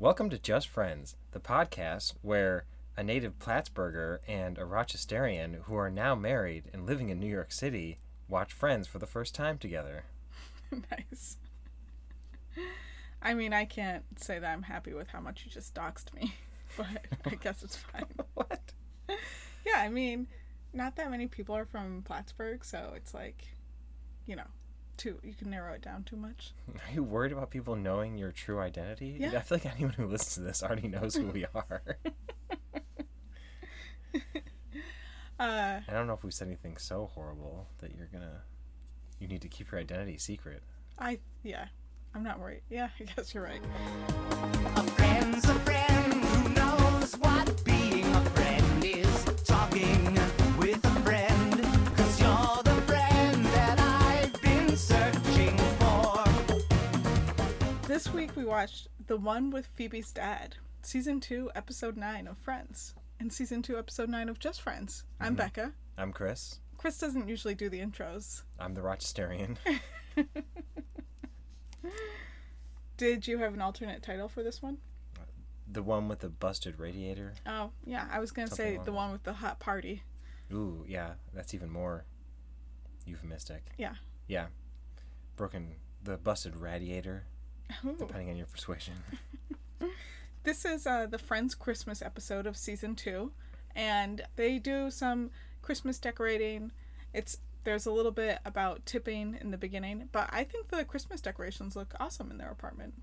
Welcome to Just Friends, the podcast where a native Plattsburgher and a Rochesterian who are now married and living in New York City watch Friends for the first time together. nice. I mean, I can't say that I'm happy with how much you just doxed me, but I guess it's fine. What? Yeah, I mean, not that many people are from Plattsburgh, so it's like, you know, too you can narrow it down too much. Are you worried about people knowing your true identity? Yeah. I feel like anyone who listens to this already knows who we are. Uh, I don't know if we said anything so horrible that you're gonna. You need to keep your identity secret. I yeah, I'm not worried. Yeah, I guess you're right. This week we watched the one with Phoebe's dad, season two, episode nine of Friends, and season two, episode nine of Just Friends. I'm mm-hmm. Becca. I'm Chris. Chris doesn't usually do the intros. I'm the Rochesterian. Did you have an alternate title for this one? the one with the busted radiator. Oh, yeah, I was gonna say the one with the hot party. Ooh, yeah, that's even more euphemistic. Yeah. Yeah. Broken the busted radiator, Depending on your persuasion. This is uh, the Friends Christmas episode of season two, and they do some Christmas decorating. It's there's a little bit about tipping in the beginning, but I think the Christmas decorations look awesome in their apartment.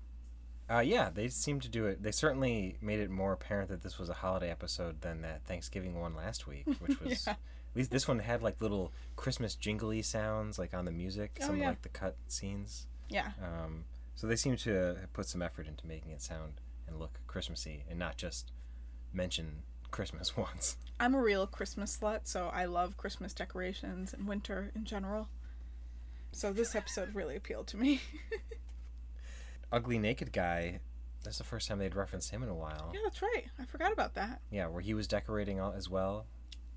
Uh, yeah, they seem to do it. They certainly made it more apparent that this was a holiday episode than that Thanksgiving one last week, which was Yeah. at least this one had like little Christmas jingly sounds like on the music, Oh, some yeah. like the cut scenes. Yeah, Um, so they seem to have put some effort into making it sound and look Christmassy and not just mention Christmas once. I'm a real Christmas slut, so I love Christmas decorations and winter in general. So this episode really appealed to me. Ugly Naked Guy, that's the first time they'd referenced him in a while. yeah, that's right. I forgot about that. Yeah, where he was decorating all, as well.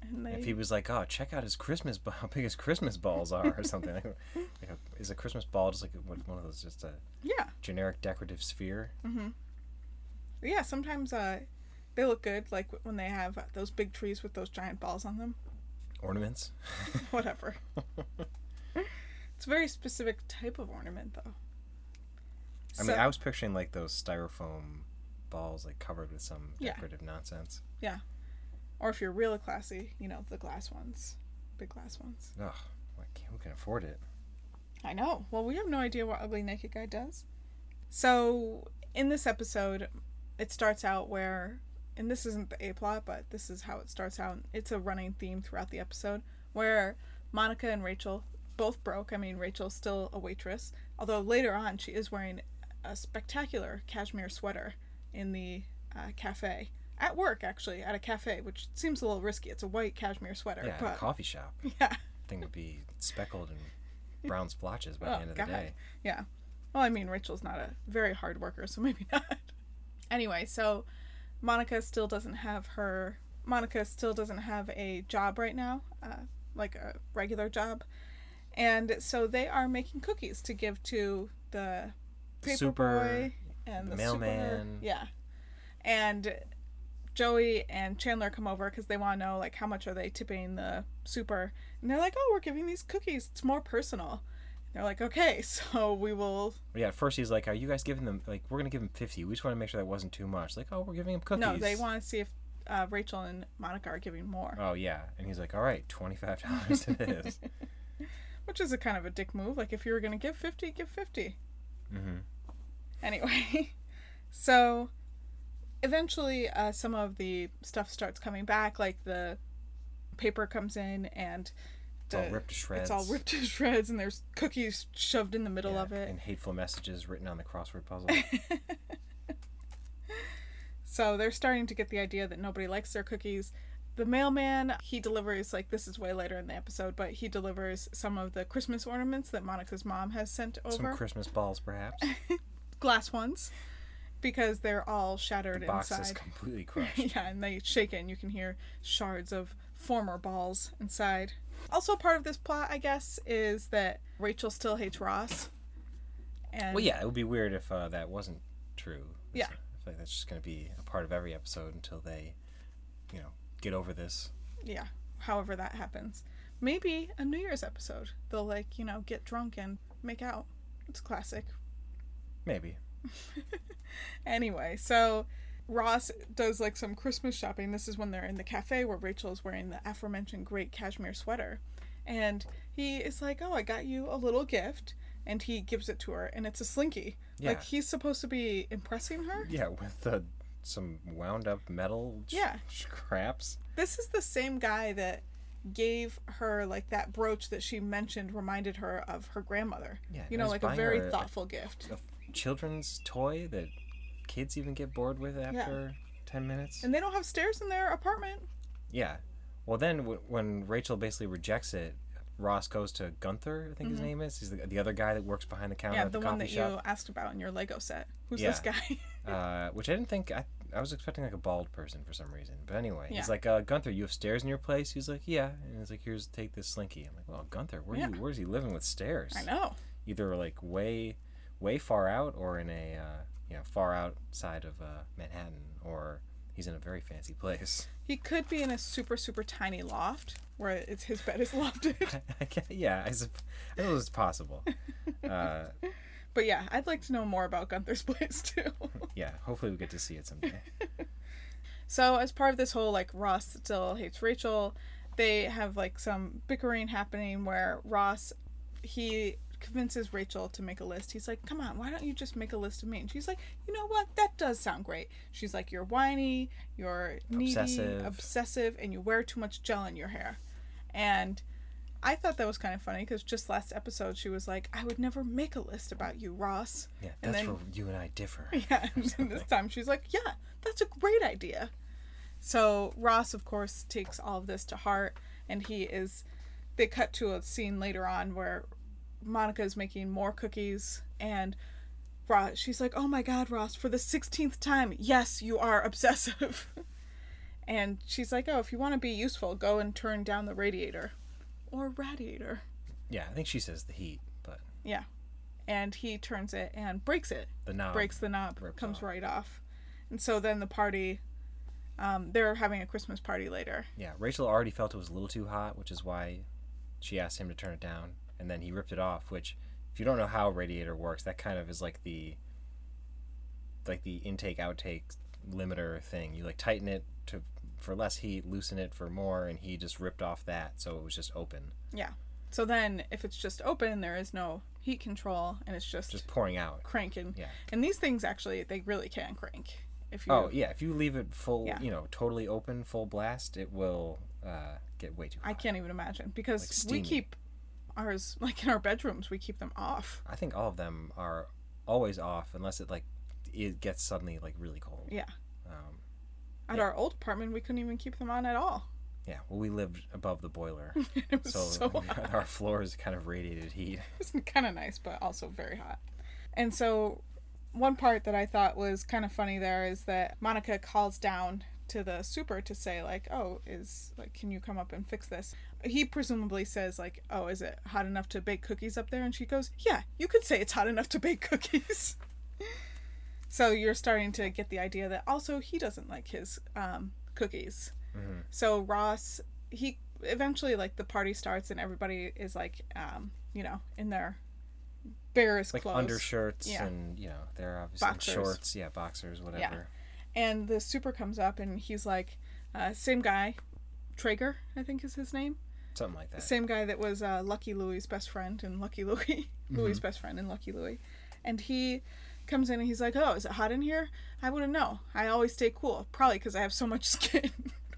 And they, If he was like, "Oh, check out his Christmas, ball, how big his Christmas balls are," or something. like, like a, is a Christmas ball just like one of those just a yeah, generic decorative sphere? yeah. Sometimes uh, they look good, like when they have those big trees with those giant balls on them. Ornaments? Whatever. it's a very specific type of ornament, though. I So- mean, I was picturing like those styrofoam balls, like covered with some Yeah. decorative nonsense. Or if you're really classy, you know, the glass ones, big glass ones. Ugh, like, who can afford it? I know. Well, we have no idea what Ugly Naked Guy does. So, in this episode, it starts out where, and this isn't the A plot, but this is how it starts out. It's a running theme throughout the episode where Monica and Rachel both broke. I mean, Rachel's still a waitress, although later on she is wearing a spectacular cashmere sweater in the uh, cafe. At work, actually, at a cafe, which seems a little risky. It's a white cashmere sweater, Yeah, but a coffee shop. yeah. Thing would be speckled and brown splotches by Oh, the end of God. the day. Yeah. Well, I mean, Rachel's not a very hard worker, so maybe not. anyway, so Monica still doesn't have her. Monica still doesn't have a job right now, uh, like a regular job. And so they are making cookies to give to the paper Super, boy and the mailman. Super, yeah. And Joey and Chandler come over because they want to know like how much are they tipping the super, and they're like, "Oh, we're giving these cookies. It's more personal." They're like, "Okay, so we will." Yeah, at first he's like, "Are you guys giving them like we're gonna give them 50. We just want to make sure that wasn't too much." Like, "Oh, we're giving them cookies." No, they want to see if uh, Rachel and Monica are giving more, Oh yeah, and he's like, "All right, twenty five dollars it is." which is a kind of a dick move. Like if you were gonna give fifty, give fifty. mm-hmm. Anyway, so eventually uh, some of the stuff starts coming back, like the paper comes in and It's all ripped to shreds. It's all ripped to shreds, and there's cookies shoved in the middle Yeah, of it. and hateful messages written on the crossword puzzle. So they're starting to get the idea that nobody likes their cookies. The mailman, he delivers, like, this is way later in the episode, but he delivers some of the Christmas ornaments that Monica's mom has sent over. Some. Christmas balls, perhaps. Glass ones, because they're all shattered The box is inside. completely crushed. yeah, and they shake it, and you can hear shards of former balls inside. Also, part of this plot, I guess, is that Rachel still hates Ross. And Well, yeah, it would be weird if uh, that wasn't true. Yeah. I feel like that's just going to be a part of every episode until they, you know, get over this. Yeah. However that happens. Maybe a New Year's episode. They'll like, you know, get drunk and make out. It's classic. Maybe. Anyway, so Ross does like some Christmas shopping. This is when they're in the cafe where Rachel is wearing the aforementioned great cashmere sweater. And he is like, Oh, I got you a little gift. And he gives it to her, and it's a slinky. Yeah. Like he's supposed to be impressing her. Yeah, with the some wound up metal Yeah. scraps. This is the same guy that gave her like that brooch that she mentioned reminded her of her grandmother. Yeah, You know, like a very her a- thoughtful gift. A children's toy that kids even get bored with after 10 minutes. And they don't have stairs in their apartment. Yeah. Well, then w- when Rachel basically rejects it, Ross goes to Gunther, I think his name is. He's the, the other guy that works behind the counter Mm-hmm. Yeah, at the the, one that you asked about in your Lego set. Who's Yeah. this guy? Uh, which I didn't think. I, I was expecting like a bald person for some reason. But anyway, Yeah. he's like, uh, Gunther, you have stairs in your place? He's like, yeah. And he's like, here's, take this slinky. I'm like, well, Gunther, where Yeah. you, where's he living with stairs? I know. Either like way, way far out or in a, uh, you know, far outside of uh, Manhattan or he's in a very fancy place. He could be in a super, super tiny loft where it's his bed is lofted. I yeah, I, sup- I know it's possible. Uh, but yeah, I'd like to know more about Gunther's place too. yeah, hopefully we get to see it someday. so as part of this whole like Ross still hates Rachel, they have like some bickering happening where Ross he convinces Rachel to make a list. He's like, "Come on, why don't you just make a list of me?" And she's like, "You know what? That does sound great." She's like, "You're whiny, you're needy, Obsessive. obsessive, and you wear too much gel in your hair." And I thought that was kind of funny because just last episode she was like, "I would never make a list about you, Ross." Yeah, And that's then- where you and I differ. Yeah, and this time she's like, "Yeah, that's a great idea." So Ross, of course, takes all of this to heart, and he is. They cut to a scene later on where Monica is making more cookies, and Ross, she's like, "Oh my God, Ross, for the sixteenth time, yes, you are obsessive." and she's like, "Oh, if you want to be useful, go and turn down the radiator, or radiator." Yeah, I think she says the heat, but Yeah, and he turns it and breaks it. the knob breaks the knob, comes off. right off. And so then the party, um, they're having a Christmas party later. Yeah, Rachel already felt it was a little too hot, which is why she asked him to turn it down, and then he ripped it off. Which, if you don't know how a radiator works, that kind of is like the like the intake outtake limiter thing. You like tighten it to for less heat, loosen it for more, and he just ripped off that, so it was just open, Yeah. So then if it's just open, there is no heat control and it's just, just pouring out. cranking. Yeah. And these things actually, they really can crank. If you, Oh yeah, if you leave it full, Yeah. you know, totally open, full blast, it will uh, get way too hot. I can't even imagine because Like we keep ours, like in our bedrooms, we keep them off. I think all of them are always off unless it like it gets suddenly like really cold. Yeah. Um, At Yeah. our old apartment, we couldn't even keep them on at all. yeah. Well, we lived above the boiler, it was so, so hot. our floors kind of radiated heat. It's kind of nice, but also very hot. And so, one part that I thought was kind of funny there is that Monica calls down to the super to say like, "Oh, is like, can you come up and fix this?" He presumably says like, "Oh, is it hot enough to bake cookies up there?" And she goes, "Yeah, you could say it's hot enough to bake cookies." so you're starting to get the idea that also he doesn't like his um, cookies. Mhm. So Ross, he eventually like the party starts and everybody is like, um, you know, in their barest Like clothes. undershirts Yeah. and you know they're obviously Boxers. shorts, yeah, boxers, whatever. And the super comes up and he's like, uh, same guy, Treeger, I think is his name. Something like that. Same guy that was uh, Lucky Louie's best friend and Lucky Louie, Louie's best friend and Lucky Louie. And he comes in and he's like, "Oh, is it hot in here? I wouldn't know. I always stay cool, probably because I have so much skin."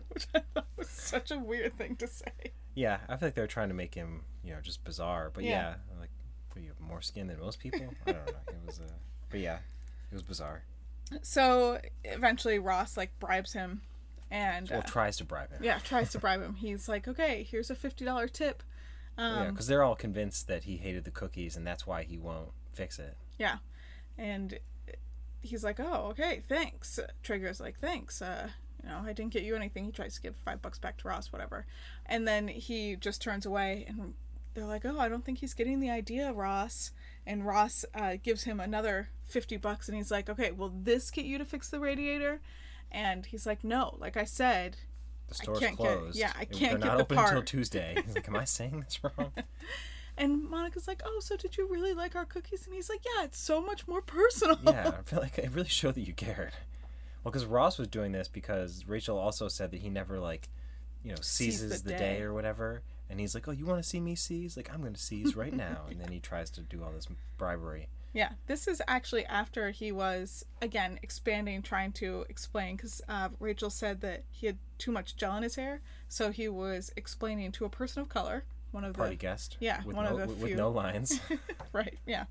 Which I thought was such a weird thing to say. Yeah, I feel like they're trying to make him, you know, just bizarre. But Yeah. yeah, like, you have more skin than most people. I don't know. It was, uh, but yeah, it was bizarre. So eventually, Ross like bribes him, and Well, uh, tries to bribe him. yeah, tries to bribe him. He's like, "Okay, here's a fifty dollar tip." Yeah, Um, because they're all convinced that he hated the cookies, and that's why he won't fix it. Yeah, and he's like, "Oh, okay, thanks." Treeger's like, "Thanks." Uh, you know, I didn't get you anything. He tries to give five bucks back to Ross, whatever, and then he just turns away, and they're like, "Oh, I don't think he's getting the idea, Ross." And Ross uh, gives him another 50 bucks and he's like, okay, will this get you to fix the radiator? And he's like, no, like I said, The store's can't get- closed. yeah, I can't They're get not the open until. Tuesday. He's like, am I saying this wrong? and Monica's like, oh, so did you really like our cookies? And he's like, yeah, it's so much more personal. yeah, I feel like it really showed that you cared. Well, because Ross was doing this because Rachel also said that he never like, you know, seizes the the, day. day. or whatever. And he's like, "Oh, you want to see me seize? Like, I'm going to seize right now." and then he tries to do all this bribery. Yeah, this is actually after he was again expanding, trying to explain because uh, Rachel said that he had too much gel in his hair, so he was explaining to a person of color, one of Party the guest. yeah, with one no, of the with few. no lines. right, yeah,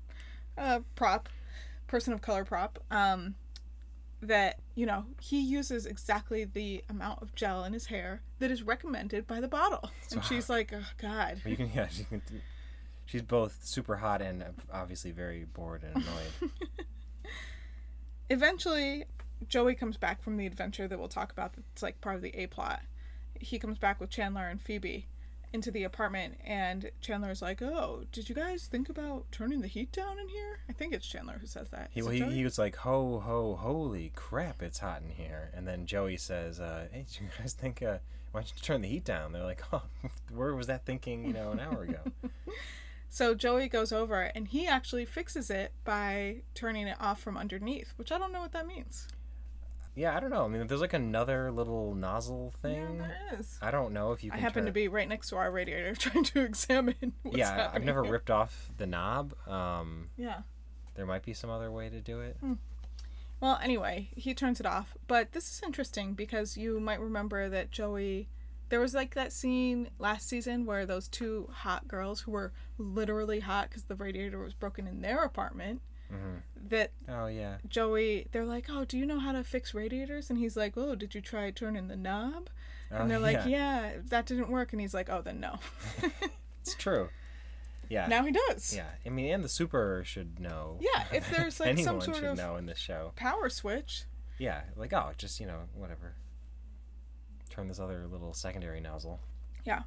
uh, prop, person of color prop. Um, that you know he uses exactly the amount of gel in his hair that is recommended by the bottle, and she's like, oh God, you can, yeah, she can. She's both super hot and obviously very bored and annoyed. eventually joey comes back from the adventure that we'll talk about it's like part of the a plot he comes back with chandler and phoebe into the apartment and chandler's like oh did you guys think about turning the heat down in here i think it's chandler who says that He, it he, he was like, "Ho ho, holy crap, it's hot in here!" And then Joey says, uh, "Hey, do you guys think? Uh, why don't you turn the heat down?" They're like, "Oh, where was that thinking? You know, an hour ago." so joey goes over and he actually fixes it by turning it off from underneath which i don't know what that means yeah, I don't know. I mean, there's like another little nozzle thing. yeah there is I don't know if you i happen turn... to be right next to our radiator trying to examine what's Yeah, I've never ripped off the knob. Um, yeah there might be some other way to do it. Well, anyway, he turns it off. But this is interesting because you might remember that Joey. There was like that scene last season where those two hot girls who were literally hot because the radiator was broken in their apartment. Mhm. That Oh yeah. Joey, they're like, "Oh, do you know how to fix radiators?" And he's like, "Oh, did you try turning the knob?" Oh, And they're like, "Yeah, that didn't work." And he's like, "Oh, then no." It's true. Yeah. now he does. Yeah. I mean, and the super should know. Yeah, if there's, like, some sort should of- know in this show. Power switch. Yeah, like oh, just you know, whatever. Turn this other little secondary nozzle. Yeah.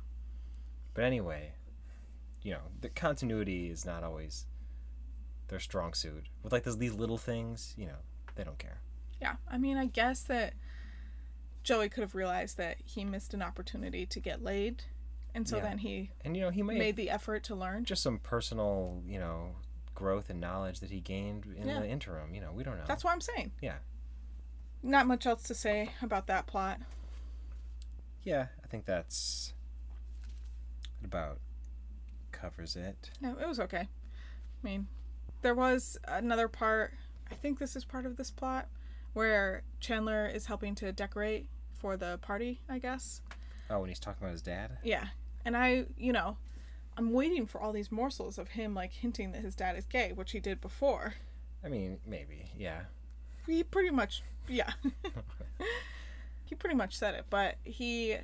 But anyway, you know, the continuity is not always their strong suit. With like those, these little things, you know, they don't care. Yeah, I mean, I guess that Joey could have realized that he missed an opportunity to get laid, and so Yeah. then he And you know, he made the effort to learn. just some personal, you know, growth and knowledge that he gained in Yeah. the interim. You know, we don't know. That's what I'm saying. Yeah. Not much else to say about that plot. yeah, I think that's about covers it. No, it was okay. I mean, there was another part. I think this is part of this plot where Chandler is helping to decorate for the party. I guess. Oh, when he's talking about his dad. Yeah, and I, you know, I'm waiting for all these morsels of him like hinting that his dad is gay, which he did before. I mean, maybe, yeah. he pretty much yeah he pretty much said it but he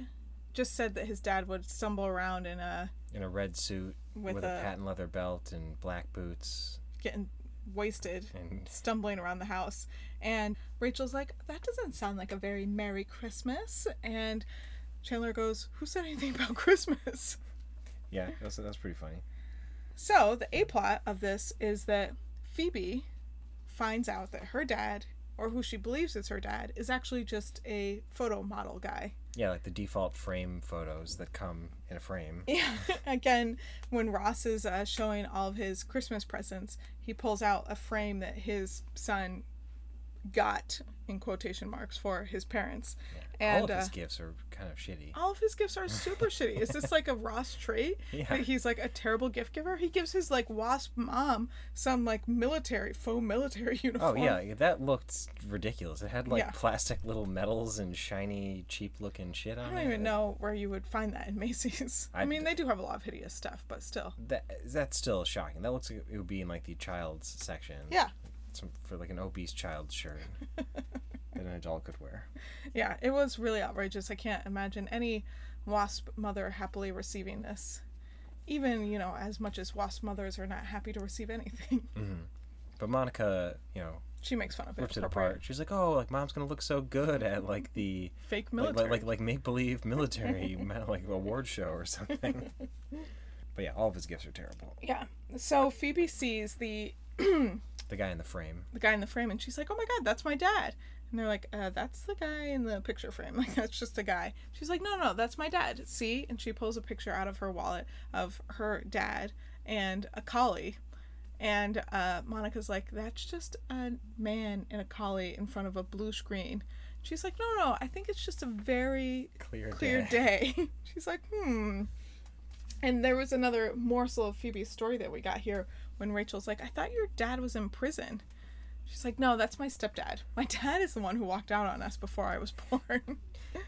just said that his dad would stumble around in a In a red suit with, with, a, a patent leather belt and black boots getting wasted and stumbling around the house. And rachel's like that doesn't sound like a very merry christmas. And chandler goes who said anything about christmas? Yeah, that's that's pretty funny. so the a plot of this is that phoebe finds out that her dad or who she believes is her dad is actually just a photo model guy Yeah, like the default frame photos that come in a frame. Yeah. Again, when Ross is uh, showing all of his Christmas presents, he pulls out a frame that his son got in quotation marks for his parents. And All of his uh, gifts are kind of shitty. all of his gifts are super shitty. Is this like a Ross trait? Yeah. He's like a terrible gift giver? He gives his like wasp mom some like military, faux military uniform. Oh yeah, that looked ridiculous. It had like Yeah. plastic little medals and shiny, cheap-looking shit on it. I don't even know where you would find that in Macy's. I, I- mean, they do have a lot of hideous stuff, but still. That that's still shocking. That looks like it would be in like the child's section. Yeah. Some, for like an obese child's shirt that an adult could wear. Yeah, it was really outrageous. I can't imagine any wasp mother happily receiving this. Even, you know, as much as wasp mothers are not happy to receive anything. Mm-hmm. But Monica, you know, She makes fun of it. rips it apart. She's like, "Oh, like mom's gonna look so good at like the Fake military. like like, like make believe military like award show or something." But yeah, all of his gifts are terrible. Yeah. So Phoebe sees the The guy in the frame. the guy in the frame and she's like, "Oh my god, that's my dad." And they're like, uh, "That's the guy in the picture frame. Like that's just a guy." She's like, "No, no, that's my dad. See?" And she pulls a picture out of her wallet of her dad and a collie. And uh, Monica's like, "That's just a man and a collie in front of a blue screen." She's like, "No, no, I think it's just a very Clear, clear day. She's like, hmm. And there was another morsel of Phoebe's story that we got here when Rachel's like, I thought your dad was in prison. She's like, no, that's my stepdad. My dad is the one who walked out on us before I was born.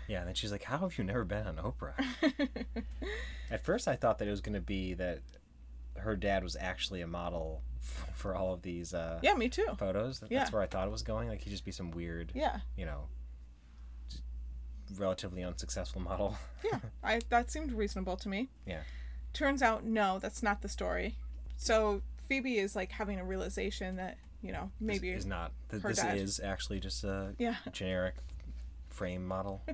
Yeah, and then she's like, "How have you never been on Oprah?" At first, I thought that it was going to be that her dad was actually a model f- for all of these uh, yeah, me too. photos. That's Yeah. where I thought it was going. Like he'd just be some weird, Yeah, you know, relatively unsuccessful model. yeah. I that seemed reasonable to me. Yeah. Turns out, no, that's not the story. So Phoebe is like having a realization that you know maybe is not. Th- this dad. is actually just a yeah. generic frame model.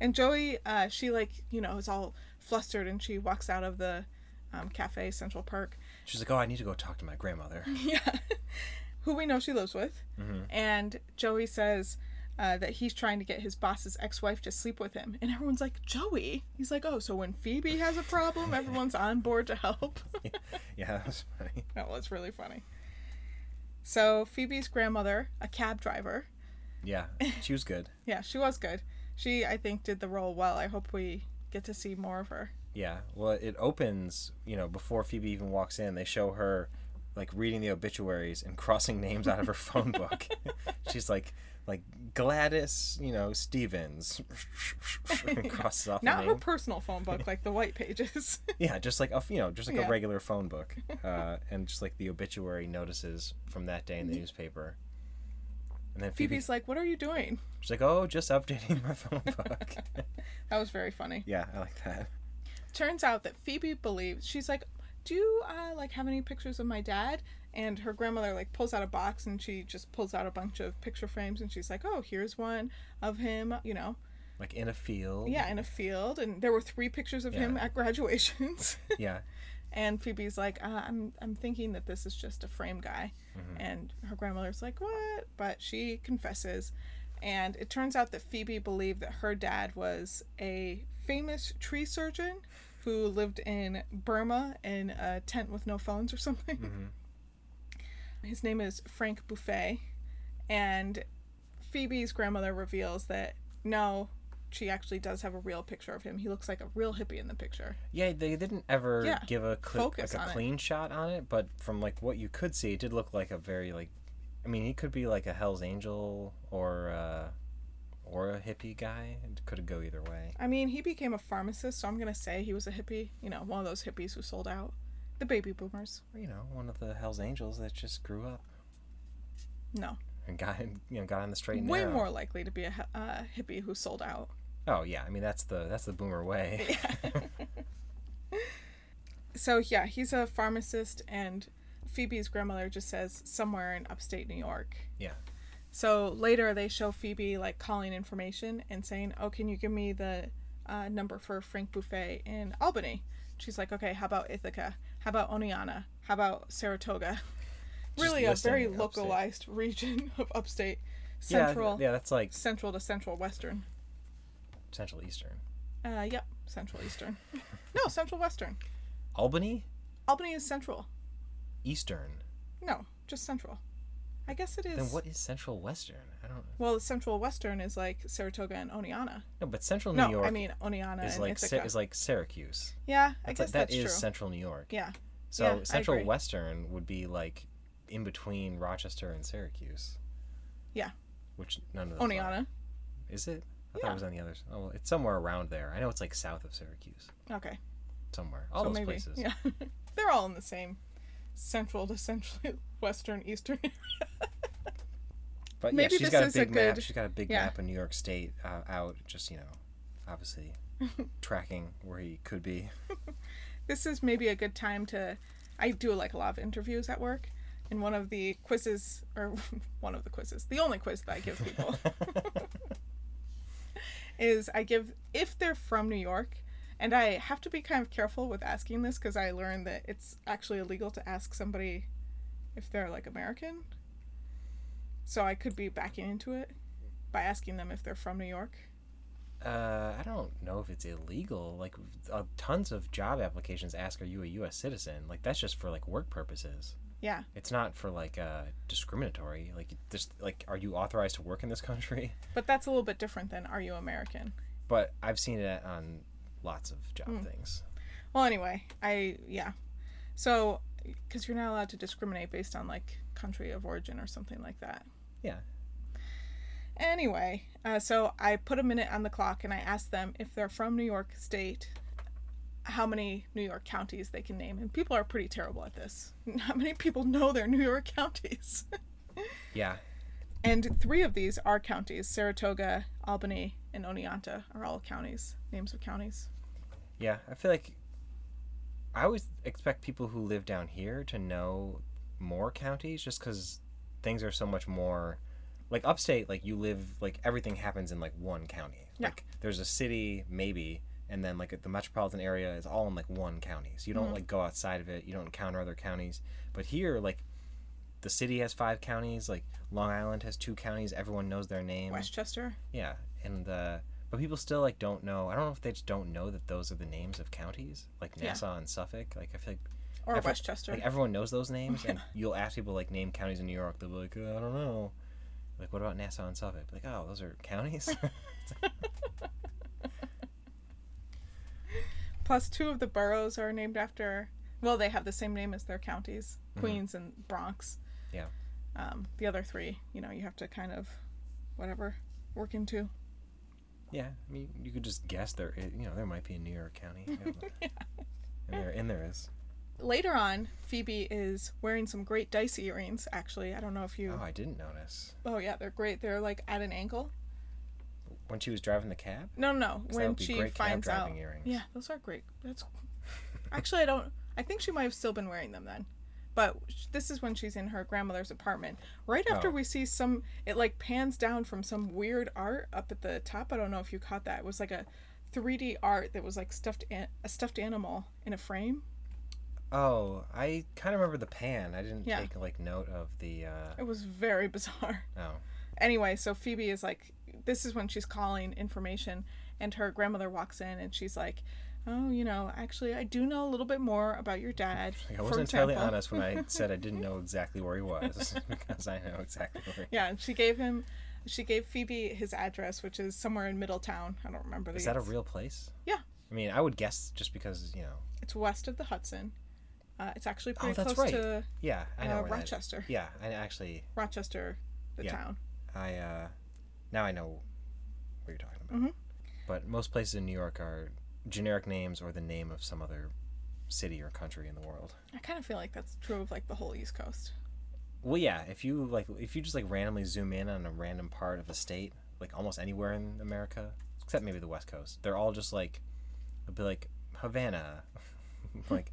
And Joey, uh, she like you know is all flustered and she walks out of the um, cafe Central Park. She's like, "Oh, I need to go talk to my grandmother." yeah, who we know she lives with. And Joey says uh, that he's trying to get his boss's ex-wife to sleep with him, and everyone's like, Joey. He's like, oh, so when Phoebe has a problem, everyone's on board to help. yeah, that was funny. that was really funny. So Phoebe's grandmother, a cab driver, Yeah, she was good. yeah, she was good. She, I think, did the role well. I hope we get to see more of her. Yeah, well, it opens, you know, before Phoebe even walks in, they show her like reading the obituaries and crossing names out of her phone book. She's like, like Gladys, you know, Stevens, crosses off Not her name. personal phone book, like the white pages. Yeah, just like a, you know, just like Yeah. a regular phone book, uh, and just like the obituary notices from that day in the newspaper. And then Phoebe, Phoebe's like, "What are you doing?" she's like, "Oh, just updating my phone book." That was very funny. yeah, I like that. Turns out that Phoebe believes she's like, "Do you uh, like have any pictures of my dad?" And her grandmother like pulls out a box and she just pulls out a bunch of picture frames and she's like, "Oh, here's one of him." You know, Like in a field. yeah, in a field, and there were three pictures of him at graduations. Yeah. and Phoebe's like, uh, "I'm I'm thinking that this is just a frame guy," and her grandmother's like, "What?" But she confesses, and it turns out that Phoebe believed that her dad was a famous tree surgeon who lived in Burma in a tent with no phones or something. His name is Frank Buffay, and Phoebe's grandmother reveals that no, she actually does have a real picture of him. He looks like a real hippie in the picture. Yeah, they didn't ever Yeah, give a cl- like a it. clean shot on it, but from like what you could see, it did look like a very like, I mean, he could be like a Hell's Angel or uh, or a hippie guy. It could go either way. I mean, he became a pharmacist, so I'm gonna say he was a hippie. You know, one of those hippies who sold out. The baby boomers. Or, you know, one of the Hell's Angels that just grew up No, and got in, you know got on the straight and way narrow. more likely to be a uh, hippie who sold out. Oh yeah, I mean that's the that's the boomer way. So yeah, he's a pharmacist, and Phoebe's grandmother just says somewhere in upstate New York. yeah. So later they show Phoebe like calling information and saying, "Oh, can you give me the uh, number for Frank Buffay in Albany?" She's like, "Okay, how about Ithaca? How about Oneonta? How about Saratoga?" Just really, a very upstate. localized region of upstate, central. Yeah, yeah, that's like central to central western. Central Eastern. Uh, yep, central eastern. no, central western. Albany, Albany is central. Eastern. No, just central. I guess it is. Then what is Central Western? I don't. Know. Well, central western is like Saratoga and Oneonta. No, but Central New No, York I mean Oneonta is like Sy- is like Syracuse. yeah, I That's guess that that's is true. Central New York. Yeah. So Yeah, Central. Western would be like in between Rochester and Syracuse. Yeah. Which none of those. are. Is it? I thought it was on the others. Oh, well, it's somewhere around there. I know it's like south of Syracuse. Okay. Somewhere. All so those maybe. places. Yeah. They're all in the same central to central western eastern area. But Maybe yeah, she's got a is a big map. good- She's got a big yeah. map of New York State uh, out. Just you know, obviously tracking where he could be. this is maybe a good time to I do like a lot of interviews at work. And one of the quizzes or one of the quizzes, the only quiz that I give people is I give if they're from New York And I have to be kind of careful with asking this because I learned that it's actually illegal to ask somebody if they're like American. So I could be backing into it by asking them if they're from New York. Uh, I don't know if it's illegal. Like, uh, tons of job applications ask, "Are you a U.S. citizen?" Like, that's just for like work purposes. Yeah. It's not for like uh, discriminatory. Like, just like, are you authorized to work in this country? But that's a little bit different than are you American? But I've seen it on lots of job Hmm. things. Well, anyway, I yeah. So, because you're not allowed to discriminate based on like country of origin or something like that. Yeah. Anyway, uh, so I put a minute on the clock and I asked them if they're from New York State, how many New York counties they can name. And people are pretty terrible at this. Not many people know their New York counties. Yeah. and three of these are counties Saratoga, Albany, and Oneonta are all counties, names of counties. Yeah. I feel like I always expect people who live down here to know more counties just because things are so much more. Like upstate, like you live, like everything happens in like one county. Yeah. Like there's a city, maybe, and then like the metropolitan area is all in like one county. So you don't like go outside of it. You don't encounter other counties. But here, like the city has five counties. Like Long Island has two counties. Everyone knows their name. Westchester. Yeah, and uh, but people still like don't know. I don't know if they just don't know that those are the names of counties, like Yeah. Nassau and Suffolk. Like I feel like Or Every- Westchester. like everyone knows those names, and you'll ask people like name counties in New York. They'll be like, uh, I don't know. Like what about Nassau and Suffolk? Like oh, those are counties. Plus, two of the boroughs are named after. Well, they have the same name as their counties, Queens and Bronx. Yeah. Um, the other three, you know, you have to kind of, whatever, work into. Yeah, I mean you could just guess there. Eh, you know there might be a New York county. You don't know. And there and there is. Later on, Phoebe is wearing some great dice earrings. Actually, I don't know if you. Oh, I didn't notice Oh yeah, they're great. They're like at an ankle. when she was driving the cab. No, no, no. 'Cause that When would be she great cab finds out. driving earrings. Yeah, those are great. That's actually I don't. I think she might have still been wearing them then. But this is when she's in her grandmother's apartment. Right after Oh. we see some, it like pans down from some weird art up at the top. I don't know if you caught that. It was like a 3D art that was like stuffed an- a stuffed animal in a frame. Oh, I kind of remember the pan. I didn't Yeah. take like note of the. Uh, It was very bizarre. oh, Anyway, so Phoebe is like, this is when she's calling information, and her grandmother walks in, and she's like, "Oh, you know, actually, I do know a little bit more about your dad." Like, I wasn't entirely example." honest when I said I didn't know exactly where he was because I know exactly where. He Yeah, and she gave him, she gave Phoebe his address, which is somewhere in Middletown. I don't remember the. Is that a real place? Yeah. I mean, I would guess just because you know. It's west of the Hudson. Uh, it's actually pretty Oh, that's close right. to Yeah, I know uh, Rochester. Yeah, I actually, Rochester, the Yeah. town. I uh, now I know what you're talking about. Mhm. But most places in New York are generic names or the name of some other city or country in the world. I kind of feel like that's true of like the whole East Coast. Well, yeah. If you like, if you just like randomly zoom in on a random part of a state, like almost anywhere in America, except maybe the West Coast, they're all just like, be like Havana, like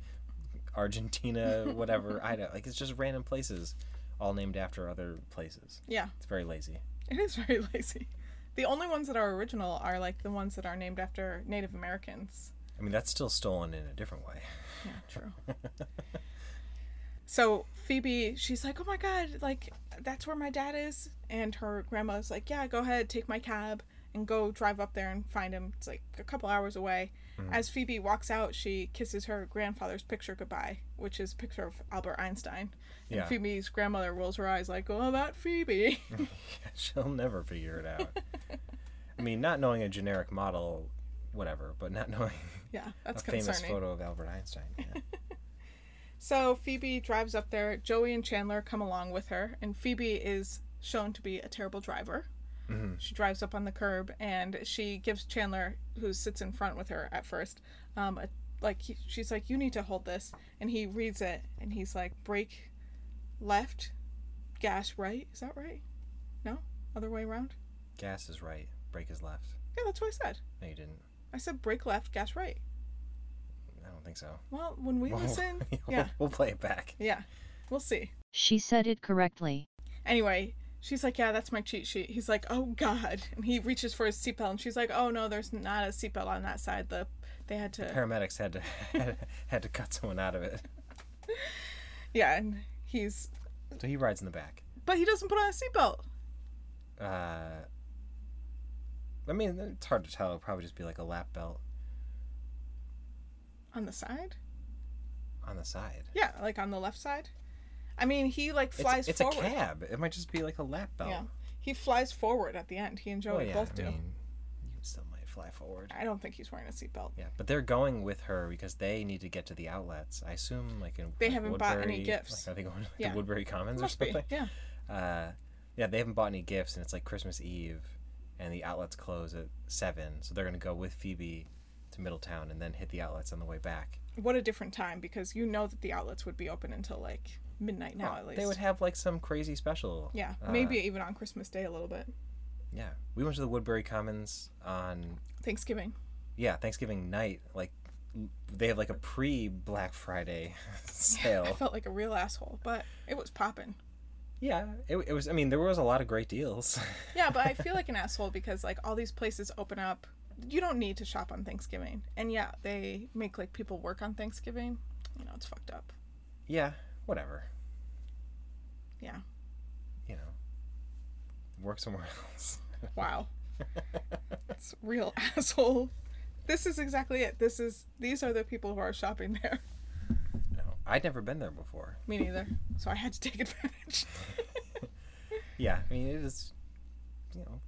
Argentina, whatever. I don't like. It's just random places, all named after other places. Yeah, It's very lazy. it is very lazy. The only ones that are original are like the ones that are named after Native Americans. I mean, that's still stolen in a different way. Yeah, true. so Phoebe, she's like, "Oh my god, like that's where my dad is," and her grandma's like, "Yeah, go ahead, take my cab and go drive up there and find him. It's like a couple hours away." Mm. As Phoebe walks out, she kisses her grandfather's picture goodbye, which is a picture of Albert Einstein. And Yeah. Phoebe's grandmother rolls her eyes like, "Oh, that Phoebe." She'll never figure it out. I mean, not knowing a generic model, whatever, but not knowing yeah, that's a famous photo of Albert Einstein. Yeah. So Phoebe drives up there. Joey and Chandler come along with her, and Phoebe is shown to be a terrible driver. Mhm. She drives up on the curb, and she gives Chandler, who sits in front with her at first, um, a, like he, she's like, "You need to hold this," and he reads it, and he's like, "Brake left, gas right." Is that right? No, other way around. Gas is right, brake is left. Yeah, that's what I said. No, you didn't. I said brake left, gas right. I don't think so. Well, when we Well, listen, we'll- yeah, we'll play it back. yeah, we'll see. She said it correctly. Anyway, She's like, yeah, that's my cheat sheet. He's like, oh god, and he reaches for his seatbelt, and she's like, oh no, there's not a seatbelt on that side. The they had to, Paramedics had to had, had to cut someone out of it, yeah, and he's, so he rides in the back. but he doesn't put on a seatbelt. Uh, I mean, it's hard to tell. It'll probably just be like a lap belt On the side? on the side. Yeah, like on the left side. I mean, he like It's, flies it's forward. a cab. It might just be like a lap belt. Yeah, he flies forward at the end. He and Joey Well, yeah, both I do. mean, you still might fly forward. I don't think he's wearing a seatbelt. Yeah, but they're going with her because they need to get to the outlets. I assume, like in They like, haven't bought any gifts. Like, are they going to like, Yeah. the Woodbury Commons Must or be. something? Yeah. Uh, yeah, they haven't bought any gifts, and it's like Christmas Eve, and the outlets close at seven, so they're gonna go with Phoebe to Middletown and then hit the outlets on the way back. What a different time because you know that the outlets would be open until like midnight now Well, at least. They would have like some crazy special. yeah, uh, maybe even on Christmas Day a little bit. Yeah, we went to the Woodbury Commons on Thanksgiving. yeah Thanksgiving night. Like they have like a pre Black Friday sale. I felt like a real asshole, but it was popping. Yeah, it, it was. I mean, there was a lot of great deals. Yeah, but I feel like an asshole because like all these places open up. You don't need to shop on Thanksgiving, and yeah, they make like people work on Thanksgiving. You know, it's fucked up. yeah, whatever. Yeah. You know, work somewhere else. Wow. It's real asshole. This is exactly it. This is these are the people who are shopping there. no, I'd never been there before. Me neither. So I had to take advantage. Yeah, I mean, it is. You know,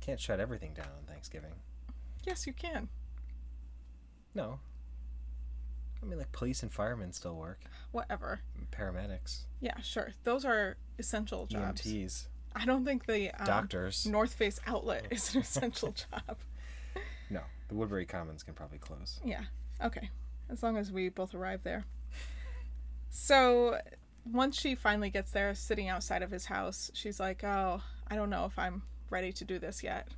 can't shut everything down on Thanksgiving. yes, you can. No. I mean, like police and firemen still work. Whatever. Paramedics, Yeah, sure. Those are essential jobs. EMTs, I don't think the um, doctors. North Face outlet is an essential job. No, the Woodbury Commons can probably close. Yeah. Okay. As long as we both arrive there. So once she finally gets there, sitting outside of his house, she's like, "Oh, I don't know if I'm ready to do this yet."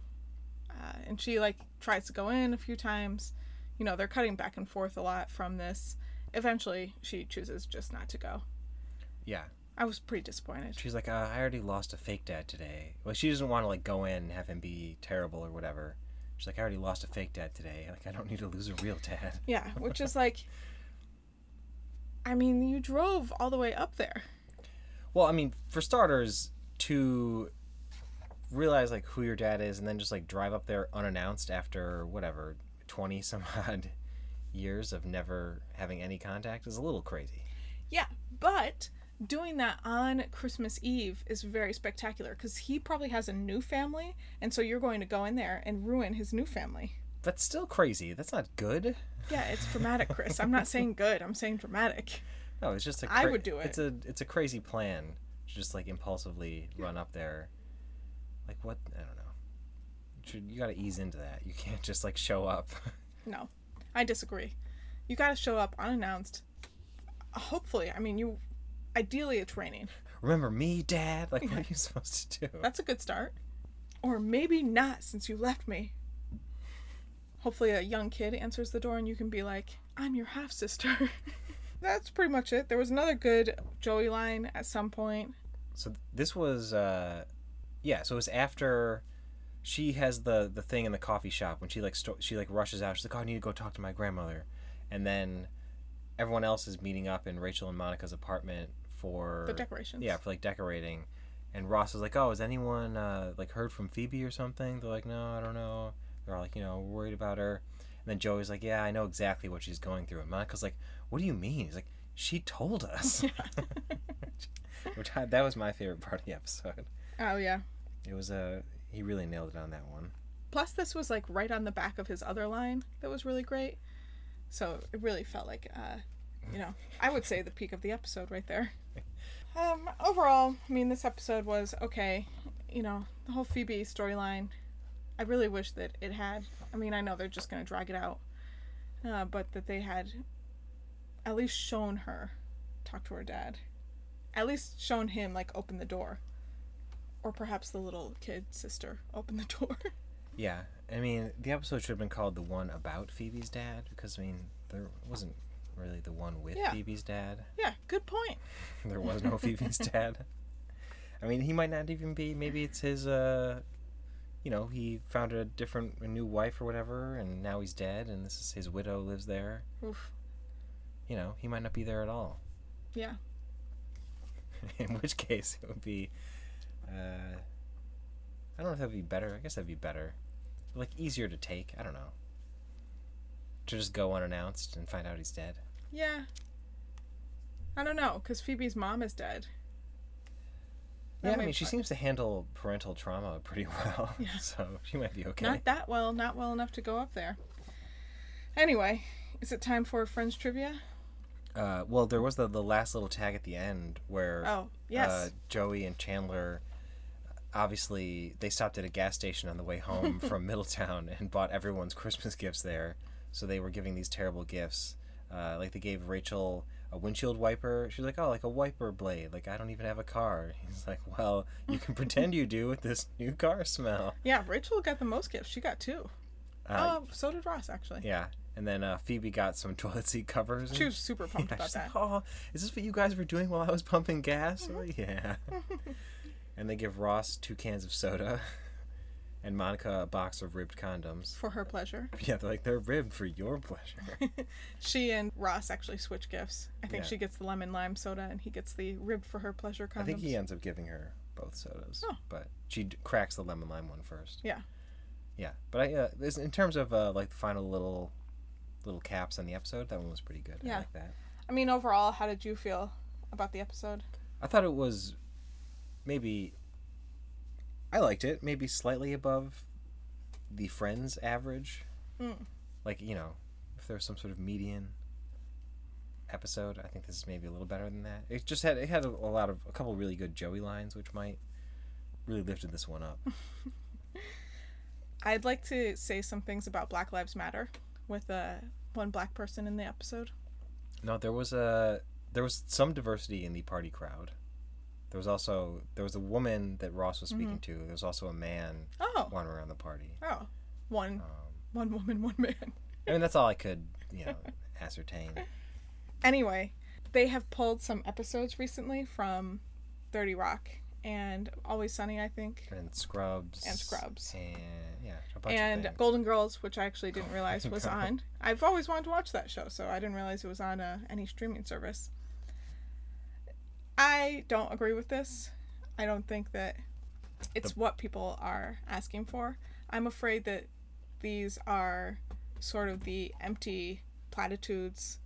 Uh, and she like tries to go in a few times. You know, they're cutting back and forth a lot from this. Eventually, she chooses just not to go. Yeah, I was pretty disappointed. she's like, uh, I already lost a fake dad today. Well, she doesn't want to like go in and have him be terrible or whatever. She's like, I already lost a fake dad today. Like, I don't need to lose a real dad. Yeah, which is like, I mean, you drove all the way up there. Well, I mean, for starters, to realize like who your dad is and then just like drive up there unannounced after whatever 20 some odd years of never having any contact is a little crazy. Yeah, but doing that on Christmas Eve is very spectacular because he probably has a new family, and so you're going to go in there and ruin his new family. That's still crazy. That's not good. Yeah, it's dramatic, Chris. I'm not saying good. I'm saying dramatic. No, it's just a I would do it. It's a it's a crazy plan to just like impulsively run up there. Like what? I don't know. You, got to ease into that. You can't just like show up. No, I disagree. You got to show up unannounced. Hopefully, I mean, you. Ideally, it's raining. Remember me, Dad? Like what are you supposed to do? That's a good start. Or maybe not, since you left me. Hopefully, a young kid answers the door and you can be like, I'm your half sister. That's pretty much it. There was another good Joey line at some point. So this was uh yeah, so it was after she has the the thing in the coffee shop when she like sto- she like rushes out. She's like, "Oh, I need to go talk to my grandmother." And then everyone else is meeting up in Rachel and Monica's apartment for The decorations. Yeah, for like decorating. And Ross is like, "Oh, has anyone uh like heard from Phoebe or something?" They're like, "No, I don't know." They're all like, you know, worried about her. And then Joey's like, "Yeah, I know exactly what she's going through." And Monica's like, "What do you mean?" He's like, "She told us." Which I, that was my favorite part of the episode. Oh, yeah. It was a he really nailed it on that one. Plus, this was like right on the back of his other line that was really great. So it really felt like, uh, you know, I would say the peak of the episode right there. Um, overall, I mean, this episode was okay. You know, the whole Phoebe storyline, I really wish that it had. I mean, I know they're just going to drag it out, uh, but that they had at least shown her talk to her dad. At least shown him, like, open the door. Or perhaps the little kid sister open the door. Yeah, I mean the episode should have been called the one about Phoebe's dad because I mean there wasn't really the one with Yeah. Phoebe's dad. yeah, good point. There was no Phoebe's dad. I mean, he might not even be. Maybe it's his. uh You know, he found a different, a new wife or whatever, and now he's dead, and this is his widow lives there. Oof. You know, he might not be there at all. Yeah. In which case, it would be. Uh, I don't know if that'd be better. I guess that'd be better. Like easier to take. I don't know. To just go unannounced and find out he's dead. Yeah. I don't know, because Phoebe's mom is dead. That yeah, I mean, she fun. seems to handle parental trauma pretty well. Yeah. So she might be okay. Not that well, not well enough to go up there. Anyway, is it time for Friends trivia? Uh, well, there was the, the last little tag at the end where Oh, yes. uh, Joey and Chandler obviously they stopped at a gas station on the way home from Middletown and bought everyone's Christmas gifts there. So they were giving these terrible gifts. Uh, like they gave Rachel a windshield wiper. She's like, "Oh, like a wiper blade. Like I don't even have a car." He's like, "Well, you can pretend you do with this new car smell." yeah, Rachel got the most gifts. She got two. Uh, oh, so did Ross, actually. Yeah, and then uh, Phoebe got some toilet seat covers. She was super pumped Yeah, about that. like, oh, is this what you guys were doing while I was pumping gas? Mm-hmm. Yeah. And they give Ross two cans of soda and Monica a box of ribbed condoms. For her pleasure. Yeah, they're like, they're ribbed for your pleasure. She and Ross actually switch gifts. I think Yeah. she gets the lemon lime soda and he gets the rib for her pleasure condoms. I think he ends up giving her both sodas. Oh. But she d- cracks the lemon lime one first. Yeah. Yeah. But I, uh, this, in terms of uh, like the final little little caps on the episode, that one was pretty good. I Yeah. like that. I mean, overall, how did you feel about the episode? I thought it was maybe I liked it, maybe slightly above the Friends average. Mm. Like, you know, if there was some sort of median episode, I think this is maybe a little better than that. It just had it had a, a lot of a couple really good Joey lines which might really lifted this one up. I'd like to say some things about Black Lives Matter with uh, one black person in the episode. no, there was a there was some diversity in the party crowd. There was also there was a woman that Ross was speaking to. There was also a man Oh, wandering around the party. oh, one, Um, one woman, one man. I mean, that's all I could, you know, ascertain. Anyway, they have pulled some episodes recently from 30 Rock and Always Sunny, I think, And Scrubs. And Scrubs. And yeah, a bunch and. Golden Girls, which I actually didn't realize was on. I've always wanted to watch that show, so I didn't realize it was on uh, any streaming service. I don't agree with this. I don't think that it's what people are asking for. I'm afraid that these are sort of the empty platitudes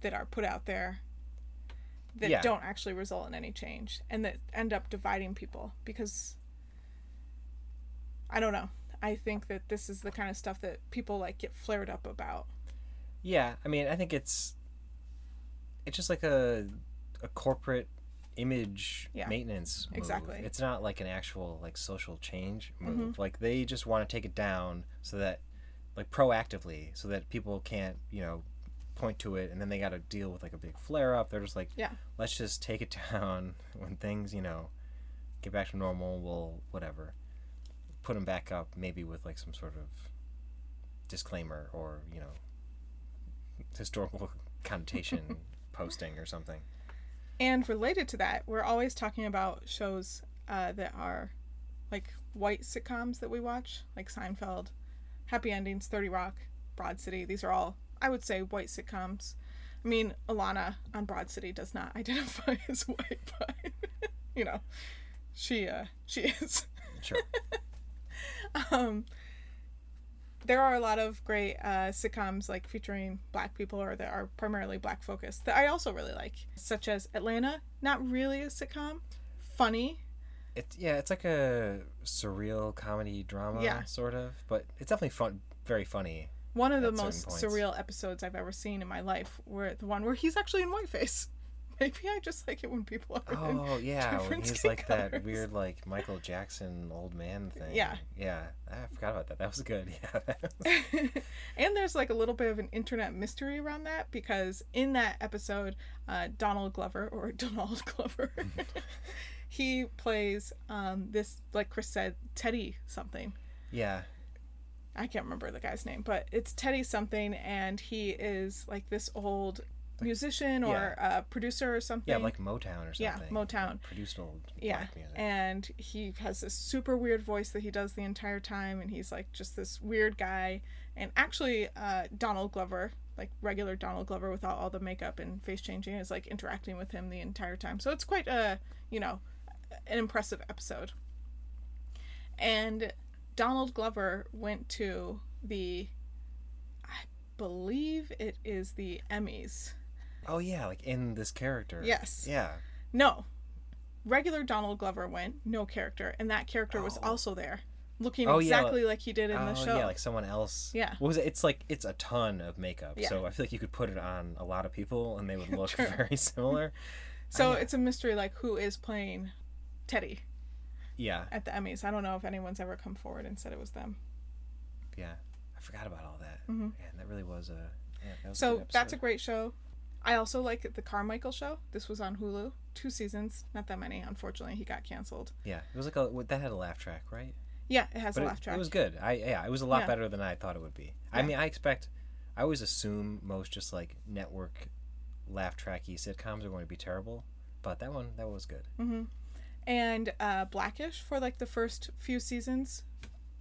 that are put out there that Yeah. don't actually result in any change and that end up dividing people because I don't know. I think that this is the kind of stuff that people like get flared up about. Yeah, I mean, I think it's it's just like a a corporate image Yeah, maintenance move. exactly. It's not like an actual like social change Mm-hmm. move. Like they just want to take it down so that like proactively so that people can't, you know, point to it and then they got to deal with like a big flare up. They're just like, Yeah. let's just take it down when things, you know, get back to normal, we'll whatever. Put them back up maybe with like some sort of disclaimer or, you know, historical connotation posting or something. And related to that, we're always talking about shows uh, that are like white sitcoms that we watch, like Seinfeld, Happy Endings, 30 Rock, Broad City. These are all, I would say, white sitcoms. I mean, Ilana on Broad City does not identify as white, but you know, she uh, she is. Sure. um, there are a lot of great uh, sitcoms like featuring black people or that are primarily black focused that I also really like, such as Atlanta. Not really a sitcom, funny. It's yeah, it's like a surreal comedy drama Yeah. sort of, but it's definitely fun very funny. One of the most points. surreal episodes I've ever seen in my life, were the one where he's actually in whiteface. Maybe I just like it when people are Oh yeah, when he's like that weird like Michael Jackson old man thing. Yeah. Yeah. I forgot about that. That was good. Yeah. and there's like a little bit of an internet mystery around that because in that episode, uh, Donald Glover or Donald Glover, he plays um, this like Chris said Teddy something. yeah. I can't remember the guy's name, but it's Teddy something, and he is like this old musician or a producer or something. Yeah, like Motown or something. Yeah. Motown. Like produced old yeah black music. and he has this super weird voice that he does the entire time and he's like just this weird guy and actually uh, donald glover like regular donald glover without all the makeup and face changing is like interacting with him the entire time so it's quite a you know an impressive episode and donald glover went to the i believe it is the emmys oh yeah, like in this character. Yes. Yeah. No. Regular Donald Glover went, no character, and that character was Oh. also there, looking Oh, yeah, exactly like he did in oh the show. yeah, like someone else. Yeah. What was it? It's like it's a ton of makeup, Yeah. so I feel like you could put it on a lot of people and they would look very similar. so it's a mystery, like who is playing Teddy Yeah, at the Emmys. I don't know if anyone's ever come forward and said it was them. yeah. I forgot about all that. Mhm. Man, that really was a. Yeah, that was a So good that's a great show. I also like the Carmichael show. This was on Hulu, two seasons, not that many. Unfortunately, he got canceled. Yeah, it was like a that had a laugh track, right? Yeah, it has But a it, laugh track. it was good. I yeah, it was a lot Yeah. better than I thought it would be. I mean, I expect. I always assume most just like network laugh tracky sitcoms are going to be terrible, but that one that was good. hmm And uh, Blackish for like the first few seasons,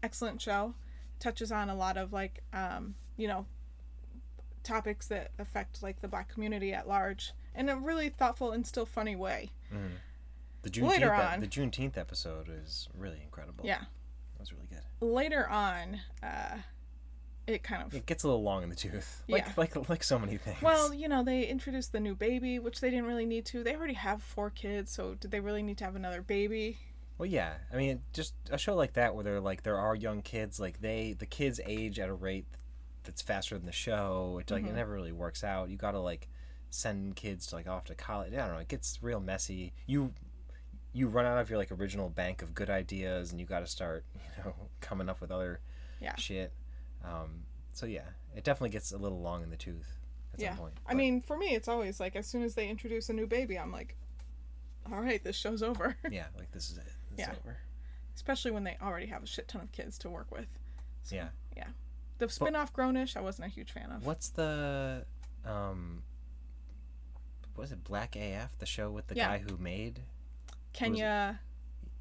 excellent show. Touches on a lot of like, um, you know, topics that affect like the black community at large in a really thoughtful and still funny way. The Juneteenth Later on- the Juneteenth episode is really incredible. Yeah. it was really good. Later on, uh, it kind of It gets a little long in the tooth, like Yeah. like like so many things. Well, you know, they introduced the new baby, which they didn't really need to. They already have four kids, so did they really need to have another baby? Well, yeah. I mean, just a show like that where they're like there are young kids, like they the kids age at a rate that's faster than the show. It like Mm-hmm. it never really works out. You got to like send kids to like off to college. I don't know. It gets real messy. You you run out of your like original bank of good ideas, and you got to start you know coming up with other Yeah. shit. Um, so yeah, it definitely gets a little long in the tooth at yeah. some point. I mean, for me, it's always like as soon as they introduce a new baby, I'm like, all right, this show's over. yeah, like this is it. It's Yeah. over. Especially when they already have a shit ton of kids to work with. So, Yeah. Yeah. The spin off Grownish, I wasn't a huge fan of. What's the um was it Black AF, the show with the Yeah. guy who made Kenya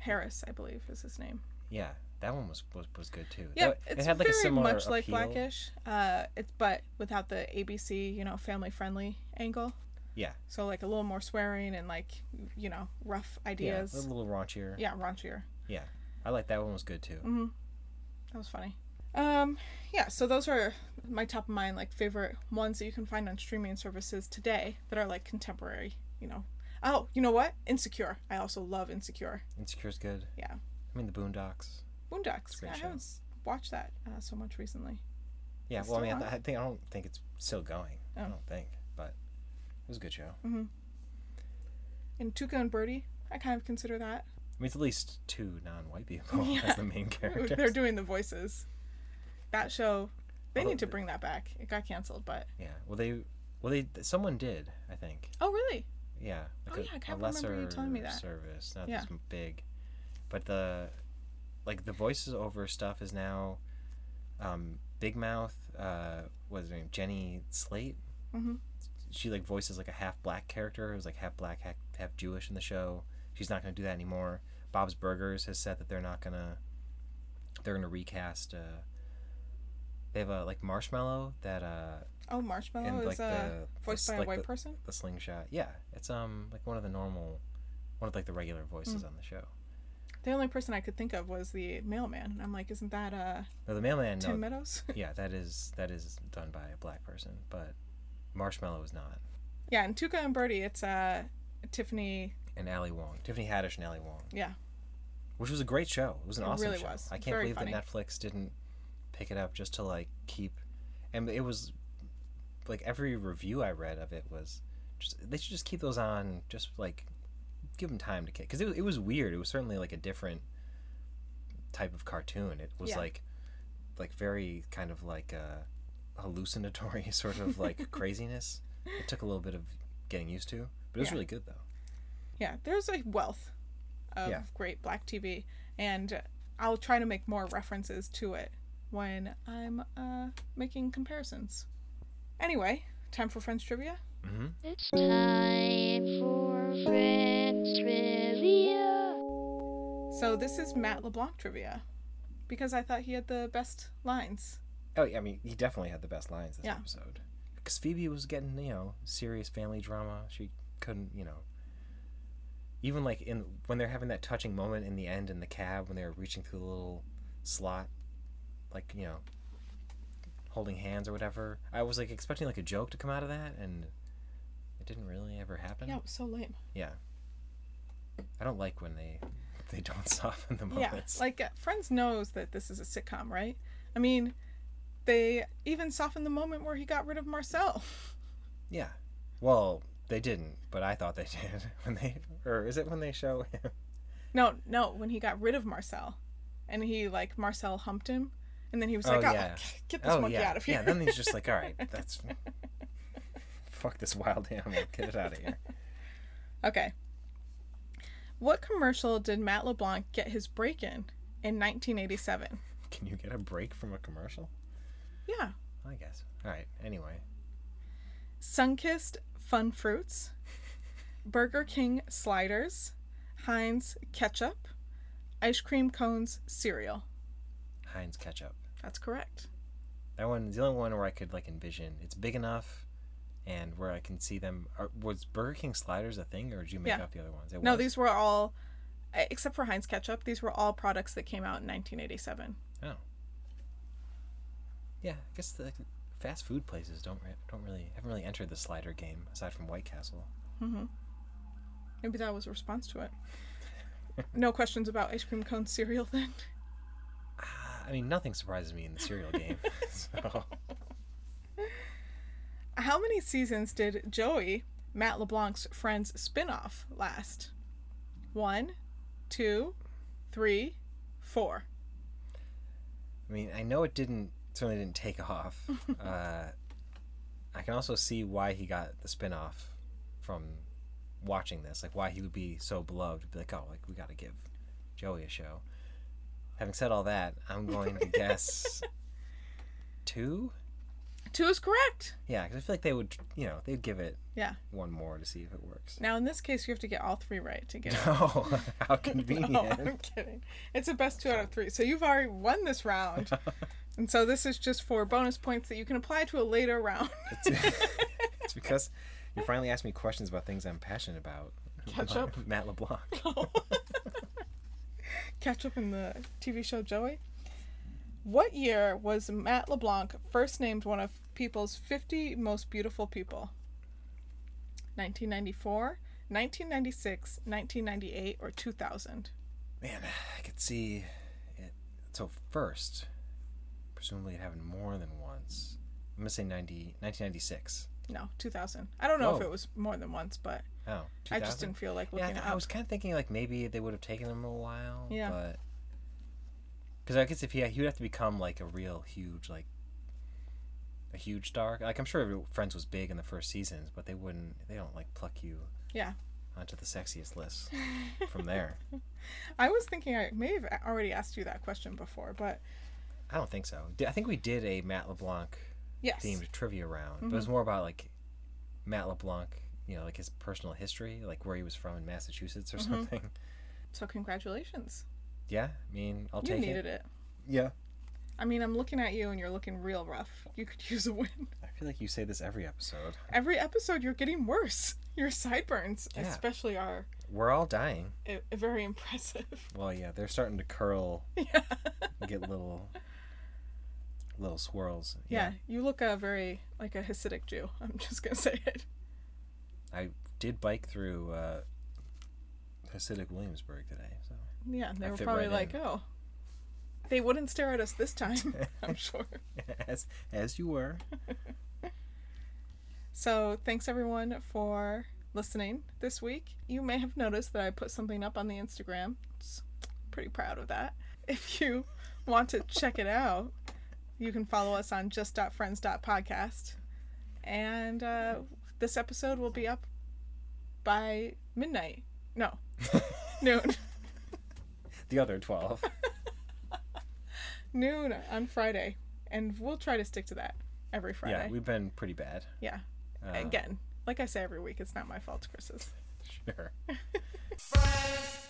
Barris, I believe, is his name. Yeah, that one was was, was good too. Yeah, That- it's it had like very a similar much like. Blackish. Uh, it's but without the ABC, you know, family friendly angle. Yeah. So like a little more swearing and like you know rough ideas. Yeah, a little raunchier. Yeah, raunchier. Yeah. I like that one was good too. Mm-hmm. That was funny. Um, yeah. So those are my top of mind like favorite ones that you can find on streaming services today that are like contemporary. You know. Oh, you know what? Insecure. I also love Insecure. Insecure's good. Yeah. I mean the Boondocks. Boondocks. Yeah, I haven't watched that uh, so much recently. Yeah, It's well I mean I, on? I think I don't think it's still going. I Oh. don't think, but it was a good show. Mm-hmm. And Tuca and Bertie, I kind of consider that. I mean it's at least two non-white people Yeah. as the main characters. They're doing the voices. That show, they Although need to bring that back. It got canceled, but Yeah. Well they well they someone did, I think. oh really? Yeah, like Oh, a, yeah, I a can't remember you telling me that. service, not Yeah. this big. But the like the voices over stuff is now um, Big Mouth. Uh, what is her name? Jenny Slate. Mhm. She like voices like a half black character who's like half black, half, half Jewish in the show. She's not going to do that anymore. Bob's Burgers has said that they're not gonna. They're gonna recast. Uh, they have a like Marshmallow that uh Oh, Marshmallow and is like uh, the voiced the, by a white the, person. the slingshot. Yeah, it's um like one of the normal, one of like the regular voices on the show. The only person I could think of was the mailman, and I'm like, isn't that uh No, the mailman. Tim No, Meadows? yeah, that is that is done by a black person, but Marshmallow is not. yeah, and Tuca and Bertie, it's uh Tiffany. And Ali Wong, Tiffany Haddish, and Ali Wong, Yeah, which was a great show. It was an It awesome really show. was. I can't Very believe funny. that Netflix didn't pick it up just to like keep. And it was like every review I read of it was just they should just keep those on, just like give them time to kick because it, it was weird. It was certainly like a different type of cartoon. It was Yeah. like like very kind of like uh, hallucinatory sort of like craziness. It took a little bit of getting used to, but it was Yeah. really good though. yeah. There's a wealth of Yeah. great black TV, and I'll try to make more references to it when I'm uh making comparisons. Anyway, time for French trivia. hmm It's time for Friends Trivia. So this is Matt LeBlanc trivia, because I thought he had the best lines. Oh, yeah, I mean, he definitely had the best lines this Yeah. episode. Because Phoebe was getting, you know, serious family drama. She couldn't, you know. Even like in when they're having that touching moment in the end in the cab when they're reaching through the little slot, like you know, holding hands or whatever. I was like expecting like a joke to come out of that, and it didn't really ever happen. Yeah, it was so lame. Yeah. I don't like when they they don't soften the moments. Yeah, like uh, Friends knows that this is a sitcom, right? I mean, they even softened the moment where he got rid of Marcel. Yeah. Well, they didn't, but I thought they did when they or is it when they show him? No, no, when he got rid of Marcel, and he like Marcel humped him, and then he was Oh, like, "Oh, yeah. get this oh monkey yeah. out of here." Yeah, then he's just like, "All right, that's fuck this wild animal. Get it out of here." okay. What commercial did Matt LeBlanc get his break in in 1987? Can you get a break from a commercial? Yeah, I guess. All right. Anyway, Sunkist Fun Fruits, Burger King Sliders, Heinz Ketchup, Ice Cream Cones Cereal. Heinz ketchup. That's correct. That one, the only one where I could like envision. It's big enough, and where I can see them. Are, was Burger King sliders a thing, or did you make Yeah. up the other ones? It No, was? these were all, except for Heinz Ketchup, these were all products that came out in 1987. Oh. Yeah, I guess the fast food places don't re- don't really haven't really entered the slider game aside from White Castle. Mm-hmm. Maybe that was a response to it. no questions about ice cream cone cereal then? I mean, nothing surprises me in the cereal game. so How many seasons did Joey, Matt LeBlanc's Friends spin-off last? One, two, three, four. I mean, I know it didn't certainly didn't take off. uh, I can also see why he got the spin-off from watching this, like why he would be so beloved. Be like, oh, like we got to give Joey a show. Having said all that, I'm going to guess two. Two is correct. Yeah, because I feel like they would, you know, they'd give it Yeah. one more to see if it works. Now in this case, you have to get all three right to get it. No, how convenient. No, I'm kidding. It's a best two out of three. So you've already won this round. and so this is just for bonus points that you can apply to a later round. it's because you finally asked me questions about things I'm passionate about. Ketchup? Matt LeBlanc. Catch up in the TV show Joey. What year was Matt LeBlanc first named one of People's 50 Most Beautiful People? 1994, 1996, 1998, or 2000? Man, I could see it. So first, presumably it happened more than once. I'm gonna say 90, 1996. No, 2000. I don't know if oh. it was more than once, but Oh, I just didn't feel like Yeah, I, looking th- it I was kind of thinking like maybe they would have taken him a while. Yeah. But because I guess if he he would have to become like a real huge like a huge star. Like I'm sure Friends was big in the first seasons, but they wouldn't. They don't like pluck you. Yeah. Onto the sexiest list from there. I was thinking I may have already asked you that question before, but I don't think so. I think we did a Matt LeBlanc yes. themed trivia round, but it was mm-hmm. more about like Matt LeBlanc, you know, like his personal history, like where he was from in Massachusetts or something. So congratulations. Yeah, I mean, I'll You take needed it. it. Yeah. I mean, I'm looking at you and you're looking real rough. You could use a win. I feel like you say this every episode. Every episode, you're getting worse. Your sideburns, Yeah. especially, are We're all dying. uh, very impressive. Well, yeah, they're starting to curl, yeah. get little, little swirls. yeah, you look uh, very like a Hasidic Jew. I'm just gonna say it. I did bike through uh, Hasidic Williamsburg today, so Yeah, they I were probably right like, in. oh, they wouldn't stare at us this time. I'm sure. as as you were. So, thanks everyone for listening this week. You may have noticed that I put something up on the Instagram. It's pretty proud of that. If you want to check it out, you can follow us on just.friends.podcast. And uh, this episode will be up by midnight. No, noon. The other twelve. noon on Friday. And we'll try to stick to that every Friday. Yeah, we've been pretty bad. yeah. Uh, Again, Like I say every week, it's not my fault, Chris's. Sure. Friends,